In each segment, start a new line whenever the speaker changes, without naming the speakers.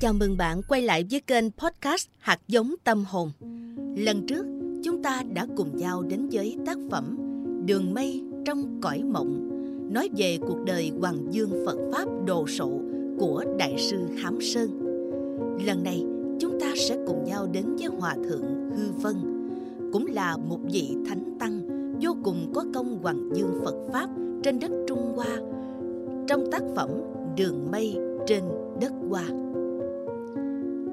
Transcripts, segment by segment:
Chào mừng bạn quay lại với kênh podcast Hạt giống tâm hồn. Lần trước, chúng ta đã cùng nhau đến với tác phẩm Đường mây trong cõi mộng, nói về cuộc đời Hoàng Dương Phật Pháp đồ sộ của Đại sư Hám Sơn. Lần này, chúng ta sẽ cùng nhau đến với Hòa Thượng Hư Vân, cũng là một vị thánh tăng vô cùng có công Hoàng Dương Phật Pháp trên đất Trung Hoa trong tác phẩm Đường mây trên đất Hoa.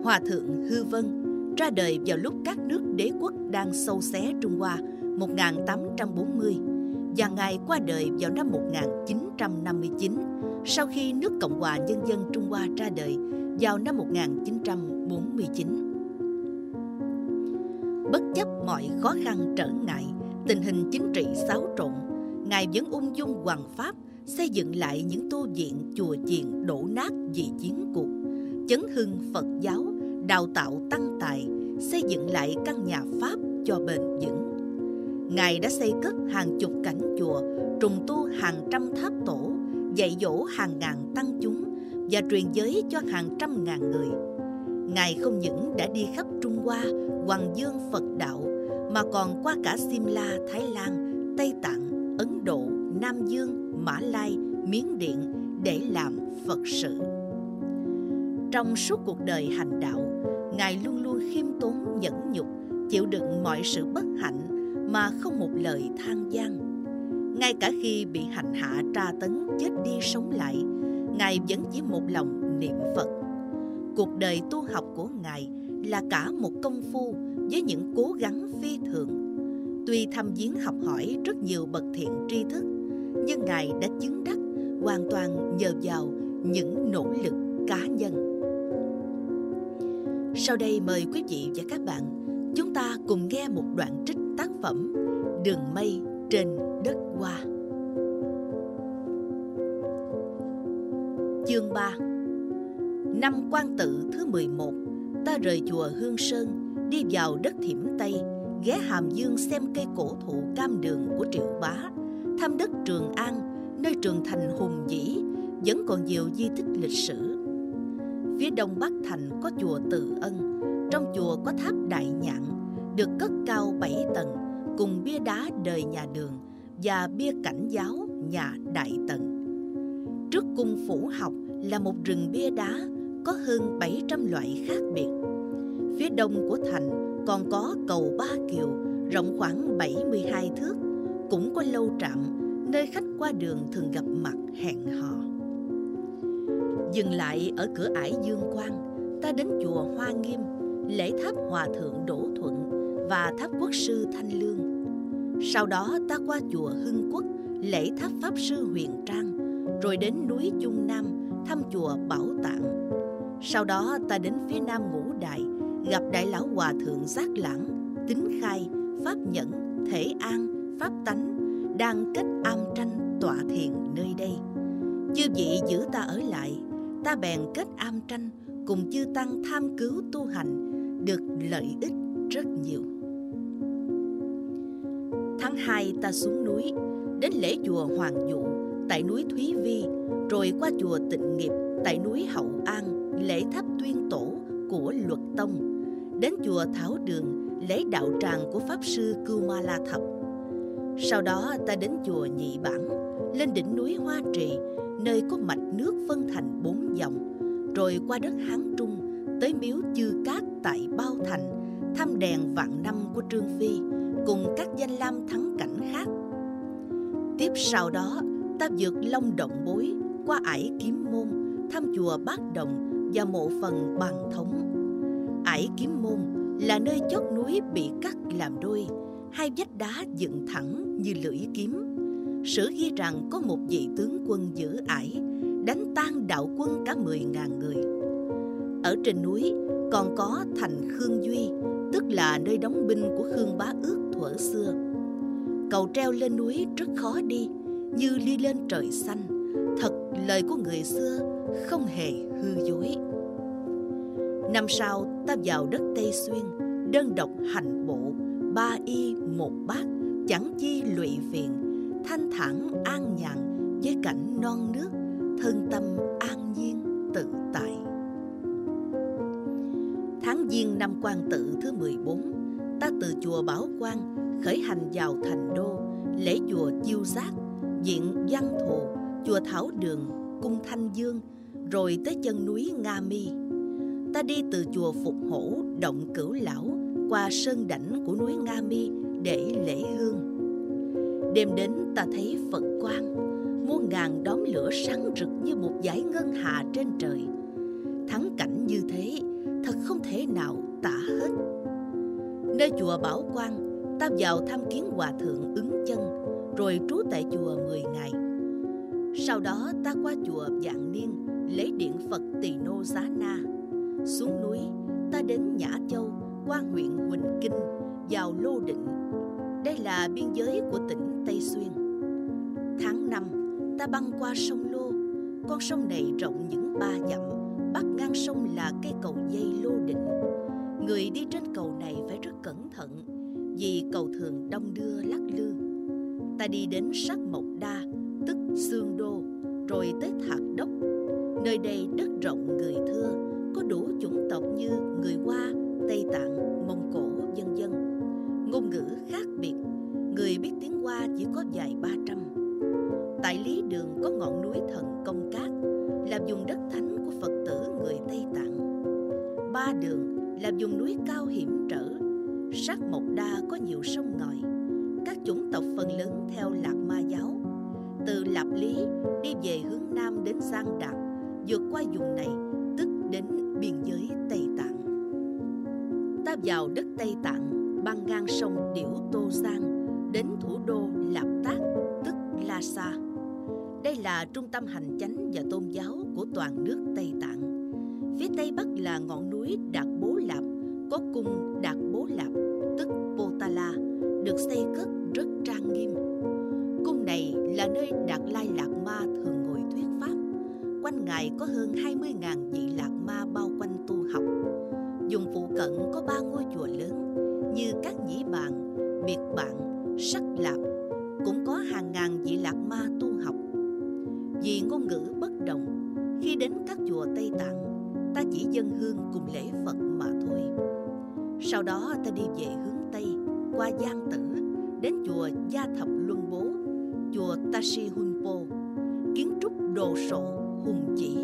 Hòa thượng Hư Vân ra đời vào lúc các nước đế quốc đang sâu xé Trung Hoa 1840 và Ngài qua đời vào năm 1959 sau khi nước Cộng hòa Nhân dân Trung Hoa ra đời vào năm 1949. Bất chấp mọi khó khăn trở ngại, tình hình chính trị xáo trộn, Ngài vẫn ung dung hoàng pháp xây dựng lại những tu viện chùa chiền đổ nát vì chiến cuộc, chấn hưng Phật giáo, đào tạo tăng tài, xây dựng lại căn nhà Pháp cho bền vững. Ngài đã xây cất hàng chục cảnh chùa, trùng tu hàng trăm tháp tổ, dạy dỗ hàng ngàn tăng chúng và truyền giới cho hàng trăm ngàn người. Ngài không những đã đi khắp Trung Hoa, Hoàng Dương Phật đạo, mà còn qua cả Simla, Thái Lan, Tây Tạng, Ấn Độ, Nam Dương, Mã Lai, Miến Điện để làm Phật sự. Trong suốt cuộc đời hành đạo, Ngài luôn luôn khiêm tốn nhẫn nhục, chịu đựng mọi sự bất hạnh mà không một lời than gian. Ngay cả khi bị hành hạ tra tấn chết đi sống lại, Ngài vẫn chỉ một lòng niệm Phật. Cuộc đời tu học của Ngài là cả một công phu với những cố gắng phi thường. Tuy thăm viếng học hỏi rất nhiều bậc thiện tri thức, nhưng Ngài đã chứng đắc hoàn toàn nhờ vào những nỗ lực cá nhân. Sau đây mời quý vị và các bạn chúng ta cùng nghe một đoạn trích tác phẩm Đường mây trên đất hoa. Chương 3 Năm quan tự thứ 11 Ta rời chùa Hương Sơn, Đi vào đất Thiểm Tây, Ghé Hàm Dương xem cây cổ thụ cam đường của Triệu Bá, Thăm đất Trường An, Nơi trường thành hùng vĩ, Vẫn còn nhiều di tích lịch sử Phía đông bắc thành có chùa Từ Ân Trong chùa có tháp Đại Nhãn Được cất cao 7 tầng Cùng bia đá đời nhà đường Và bia cảnh giáo nhà Đại Tần Trước cung phủ học là một rừng bia đá có hơn 700 loại khác biệt. Phía đông của thành còn có cầu Ba Kiều rộng khoảng 72 thước, cũng có lâu trạm nơi khách qua đường thường gặp mặt hẹn hò. Dừng lại ở cửa ải Dương Quang, ta đến chùa Hoa Nghiêm, lễ tháp Hòa Thượng Đỗ Thuận và tháp Quốc sư Thanh Lương. Sau đó ta qua chùa Hưng Quốc, lễ tháp Pháp sư Huyền Trang, rồi đến núi Trung Nam thăm chùa Bảo Tạng. Sau đó ta đến phía nam ngũ đại, gặp Đại Lão Hòa Thượng Giác Lãng, Tính Khai, Pháp Nhẫn, Thể An, Pháp Tánh, đang kết am tranh tọa thiền nơi đây. Chư vị giữ ta ở lại, ta bèn kết am tranh cùng chư tăng tham cứu tu hành, được lợi ích rất nhiều. Tháng 2 ta xuống núi, đến lễ chùa Hoàng Dụ tại núi Thúy Vi, rồi qua chùa Tịnh Nghiệp tại núi Hậu An, lễ tháp tuyên tổ của Luật Tông, đến chùa Thảo Đường, lễ đạo tràng của Pháp Sư Cưu Ma La Thập. Sau đó ta đến chùa Nhị Bản, lên đỉnh núi Hoa Trì, nơi có mạch nước phân thành bốn dòng, rồi qua đất Hán Trung, tới miếu Chư Cát tại Bao Thành, thăm đèn vạn năm của Trương Phi, cùng các danh lam thắng cảnh khác. Tiếp sau đó, ta vượt long động bối, qua ải kiếm môn, thăm chùa Bát Đồng và mộ phần Bàn thống. Ải kiếm môn là nơi chót núi bị cắt làm đôi, hai vách đá dựng thẳng như lưỡi kiếm. Sử ghi rằng có một vị tướng quân giữ ải, đánh tan đạo quân cả mười ngàn người. Ở trên núi còn có thành Khương Duy, tức là nơi đóng binh của Khương Bá Ước thuở xưa. Cầu treo lên núi rất khó đi, như đi lên trời xanh. Thật lời của người xưa không hề hư dối. Năm sau ta vào đất Tây Xuyên, đơn độc hành bộ, ba y một bát, chẳng chi lụy phiền, thanh thản an nhàn với cảnh non nước, thân tâm an nhiên tự tại. Tháng giêng năm quan tự thứ 14 Ta từ chùa Bảo Quang Khởi hành vào thành đô Lễ chùa Chiêu Giác Diện Văn Thù Chùa Thảo Đường Cung Thanh Dương Rồi tới chân núi Nga Mi Ta đi từ chùa Phục Hổ Động Cửu Lão Qua sơn đảnh của núi Nga Mi Để lễ hương Đêm đến ta thấy Phật quang, Muôn ngàn đóm lửa sáng rực như một dải ngân hà trên trời. Thắng cảnh như thế, thật không thể nào tả hết. Nơi chùa Bảo Quang, Ta vào thăm kiến hòa thượng ứng chân, Rồi trú tại chùa 10 ngày. Sau đó ta qua chùa Dạng Niên, Lấy điện Phật Tỳ Nô Giá Na. Xuống núi, ta đến Nhã Châu, Qua huyện Huỳnh Kinh, Vào Lô Định. Đây là biên giới của tỉnh Tây Xuyên. Tháng 5 ta băng qua sông Lô. Con sông này rộng những ba dặm Bắc ngang sông là cây cầu dây Lô Định. Người đi trên cầu này phải rất cẩn thận Vì cầu thường đông đưa lắc lư. Ta đi đến sắc Mộc Đa Tức Sương Đô Rồi tới Thạc Đốc. Nơi đây đất rộng người thưa Có đủ chủng tộc như người Hoa, Tây Tạng, Mông Cổ, vân vân. Ngôn ngữ khác có dài ba trăm. Tại Lý Đường có ngọn núi thần Công Cát, Là vùng đất thánh của Phật tử người Tây Tạng. Ba Đường là vùng núi cao hiểm trở, Sắc Mộc Đa có nhiều sông ngòi. Các chủng tộc phần lớn theo Lạc Ma giáo. Từ Lạp Lý đi về hướng Nam đến Giang Đạt Vượt qua vùng này, tức đến biên giới Tây Tạng. Ta vào đất Tây Tạng, băng ngang sông Điểu Tô Giang. Đến thủ đô Lạp Tác tức Lhasa Đây là trung tâm hành chánh và tôn giáo của toàn nước Tây Tạng. Phía Tây Bắc là ngọn núi Đạt Bố Lạp Có cung Đạt Bố Lạp Tức Potala Được xây cất rất trang nghiêm. Cung này là nơi Đạt Lai Lạt Ma thường ngồi thuyết pháp. Quanh Ngài có hơn 20.000 vị Lạc Ma bao quanh tu học. Dùng phụ cận có ba ngôi chùa lớn Như các nhĩ bàn, biệt bạn, sắc lạp Cũng có hàng ngàn vị Lạc Ma tu học Vì ngôn ngữ bất đồng Khi đến các chùa Tây Tạng ta chỉ dân hương cùng lễ Phật mà thôi. Sau đó ta đi về hướng Tây, qua Giang Tử, đến chùa Gia Thập Luân Bố, chùa Tashi Hunpo, kiến trúc đồ sộ, hùng chỉ,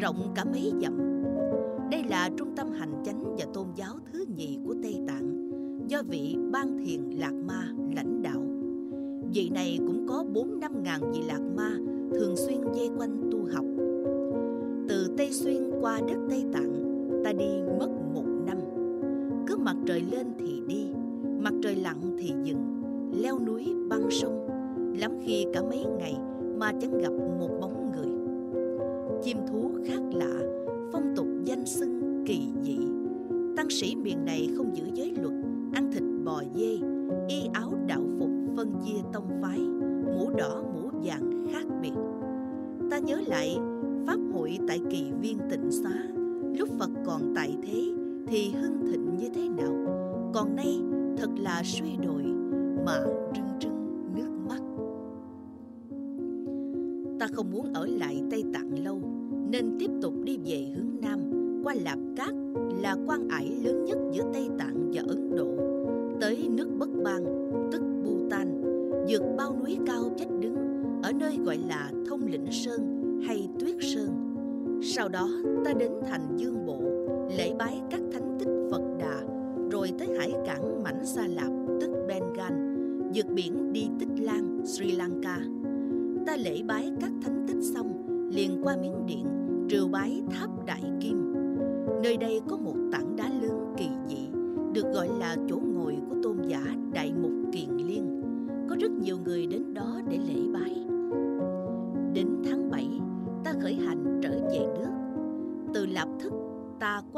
rộng cả mấy dặm. Đây là trung tâm hành chánh và tôn giáo thứ nhì của Tây Tạng, do vị Ban Thiền Lạc Ma lãnh đạo. Vị này cũng có 4-5 ngàn vị Lạc Ma thường xuyên dây quanh tu học từ Tây Xuyên qua đất Tây Tạng, ta đi mất một năm. Cứ mặt trời lên thì đi, mặt trời lặn thì dừng, leo núi băng sông, lắm khi cả mấy ngày mà chẳng gặp một bóng người. Chim thú khác lạ, phong tục danh xưng kỳ dị. Tăng sĩ miền này y áo đạo phục phân chia tông phái, mũ đỏ mũ vàng khác biệt. Ta nhớ lại Pháp hội tại kỳ viên tịnh xá Lúc Phật còn tại thế Thì hưng thịnh như thế nào Còn nay thật là suy đồi Mà rưng rưng nước mắt Ta không muốn ở lại Tây Tạng lâu Nên tiếp tục đi về hướng Nam Qua Lạp Cát là quan ải lớn nhất giữa Tây Tạng và Ấn Độ Tới nước Bất gọi là Thông Lĩnh Sơn hay Tuyết Sơn. Sau đó ta đến thành Dương Bộ, lễ bái các thánh tích Phật Đà, rồi tới hải cảng Mảnh Sa Lạp tức Bengal, vượt biển đi Tích Lan, Sri Lanka. Ta lễ bái các thánh tích xong, liền qua Miến Điện, triều bái Tháp Đại Kim. Nơi đây có một tảng đá lớn kỳ dị, được gọi là chỗ ngồi của tôn giả Đại Mục Kiền Liên. Có rất nhiều người đến đó để lễ bái.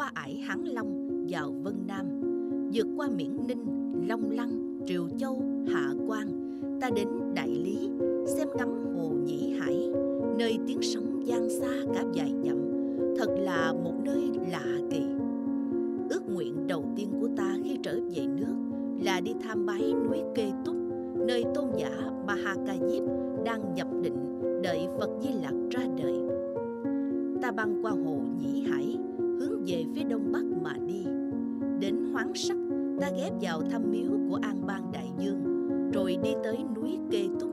Qua ải Hán Long vào Vân Nam, vượt qua Miễn Ninh, Long Lăng, Triều Châu, Hạ Quan, ta đến Đại Lý, xem ngắm hồ Nhĩ Hải, nơi tiếng sóng gian xa cả vài dặm, thật là một nơi lạ kỳ. Ước nguyện đầu tiên của ta khi trở về nước là đi tham bái núi Kê Túc, nơi tôn giả Mahakajip đang nhập định đợi Phật Di Lặc ra đời. Ta băng qua hồ Nhĩ Hải, về phía đông bắc mà đi. đến hoáng sắc, ta ghép vào thăm miếu của an bang đại dương, rồi đi tới núi kê túc.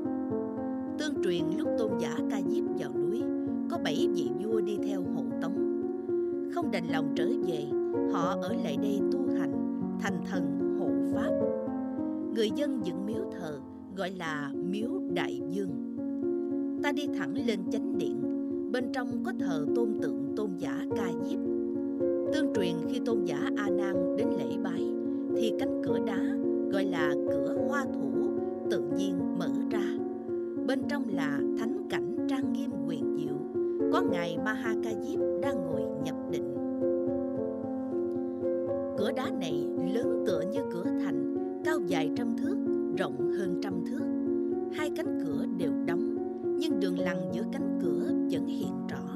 Tương truyền lúc tôn giả ca diếp vào núi, có bảy vị vua đi theo hộ tống. Không đành lòng trở về, họ ở lại đây tu hành, thành thần hộ pháp. Người dân dựng miếu thờ, gọi là miếu đại dương. Ta đi thẳng lên chánh điện, bên trong có thờ tôn tượng tôn giả ca diếp tương truyền khi tôn giả a nan đến lễ bái, thì cánh cửa đá, gọi là cửa hoa thủ, tự nhiên mở ra. Bên trong là thánh cảnh trang nghiêm quyền diệu, có ngài maha ca diếp đang ngồi nhập định. Cửa đá này lớn tựa như cửa thành, cao dài trăm thước, rộng hơn trăm thước. Hai cánh cửa đều đóng, nhưng đường lằn giữa cánh cửa vẫn hiện rõ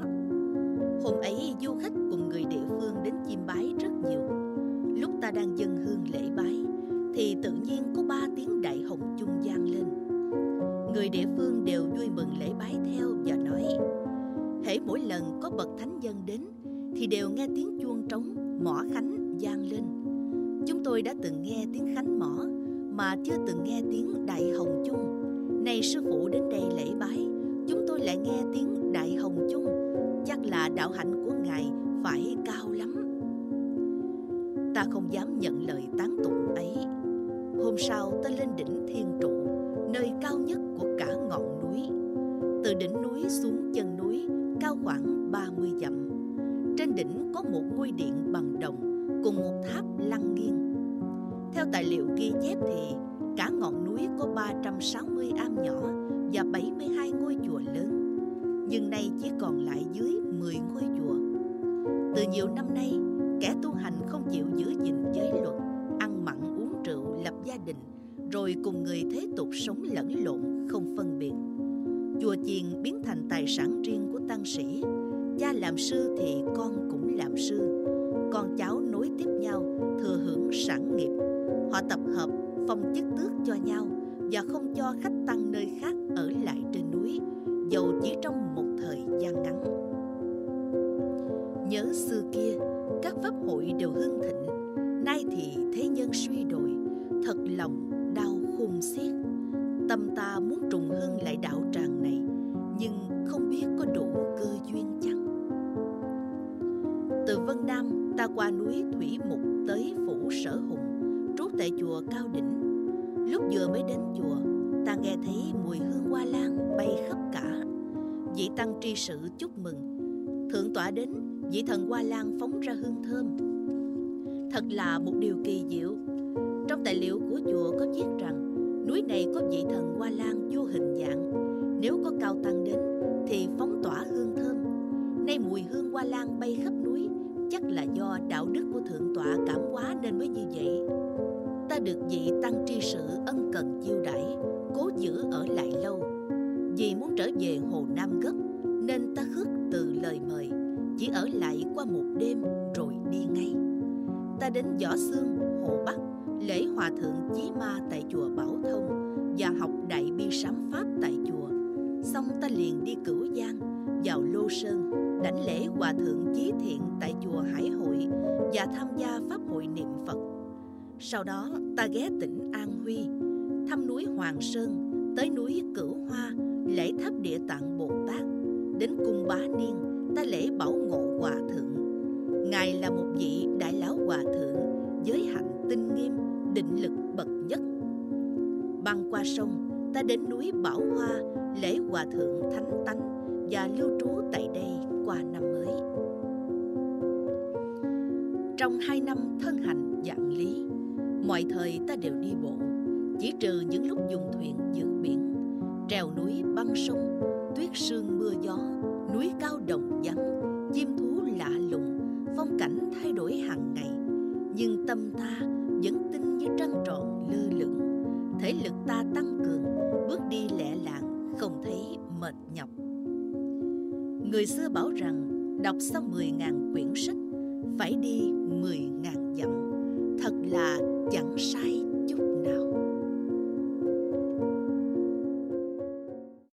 hôm ấy, du khách cùng người địa phương đến chiêm bái rất nhiều. Lúc ta đang dâng hương lễ bái, thì tự nhiên có ba tiếng đại hồng chung vang lên. Người địa phương đều vui mừng lễ bái theo và nói, hễ mỗi lần có bậc thánh nhân đến, thì đều nghe tiếng chuông trống, mỏ khánh vang lên. Chúng tôi đã từng nghe tiếng khánh mỏ, mà chưa từng nghe tiếng đại hồng chung. Này sư phụ đến đây lễ bái, chúng tôi lại nghe tiếng đại hồng là đạo hạnh của ngài phải cao lắm. Ta không dám nhận lời tán tụng ấy. Hôm sau ta lên đỉnh thiên trụ, nơi cao nhất của cả ngọn núi. Từ đỉnh núi xuống chân núi, cao khoảng 30 dặm. Trên đỉnh có một ngôi điện bằng đồng cùng một tháp lăng nghiêng. Theo tài liệu ghi chép thì rồi cùng người thế tục sống lẫn lộn, không phân biệt. Chùa chiền biến thành tài sản riêng của tăng sĩ. Cha làm sư thì con cũng làm sư. Con cháu nối tiếp nhau, thừa hưởng sản nghiệp. Họ tập hợp, phong chức tước cho nhau và không cho khách tăng nơi khác ở lại trên núi, dầu chỉ trong một thời gian ngắn. Nhớ xưa kia, các pháp hội đều hưng thịnh. Nay thì thế nhân suy đồi, thật lòng tâm ta muốn trùng hương lại đạo tràng này, nhưng không biết có đủ cơ duyên chăng? Từ vân nam, ta qua núi thủy mục tới phủ sở hùng, trú tại chùa cao đỉnh. Lúc vừa mới đến chùa, ta nghe thấy mùi hương hoa lan bay khắp cả. Vị tăng tri sự chúc mừng, thượng tọa đến, vị thần hoa lan phóng ra hương thơm. Thật là một điều kỳ diệu. Trong tài liệu của chùa có viết rằng núi này có vị thần hoa lan vô hình dạng. Nếu có cao tăng đến, thì phóng tỏa hương thơm. Nay mùi hương hoa lan bay khắp núi, chắc là do đạo đức của thượng tọa cảm hóa nên mới như vậy. Ta được vị tăng tri sự ân cần chiêu đãi, cố giữ ở lại lâu. Vì muốn trở về hồ nam gấp nên ta khước từ lời mời, chỉ ở lại qua một đêm rồi đi ngay. Ta đến võ xương, hồ bắc lễ hòa thượng chí ma tại chùa bảo thông và học đại bi sám pháp tại chùa. Xong ta liền đi cửu giang, vào lô sơn, đảnh lễ hòa thượng chí thiện tại chùa hải hội và tham gia pháp hội niệm phật. Sau đó, ta ghé tỉnh an huy, thăm núi hoàng sơn, tới núi cửu hoa, lễ tháp địa tạng bồ tát. Đến cung bá niên, ta lễ bảo ngộ hòa thượng. Ngài là một vị đại lão hòa thượng, giới hạnh tinh nghiêm định lực bậc nhất. Băng qua sông, ta đến núi bảo hoa, lễ hòa thượng thánh tánh và lưu trú tại đây qua năm mới. Trong hai năm thân hành dạng lý, mọi thời ta đều đi bộ, chỉ trừ những lúc dùng thuyền vượt biển, trèo núi băng sông, tuyết sương mưa gió đọc xong 10.000 quyển sách phải đi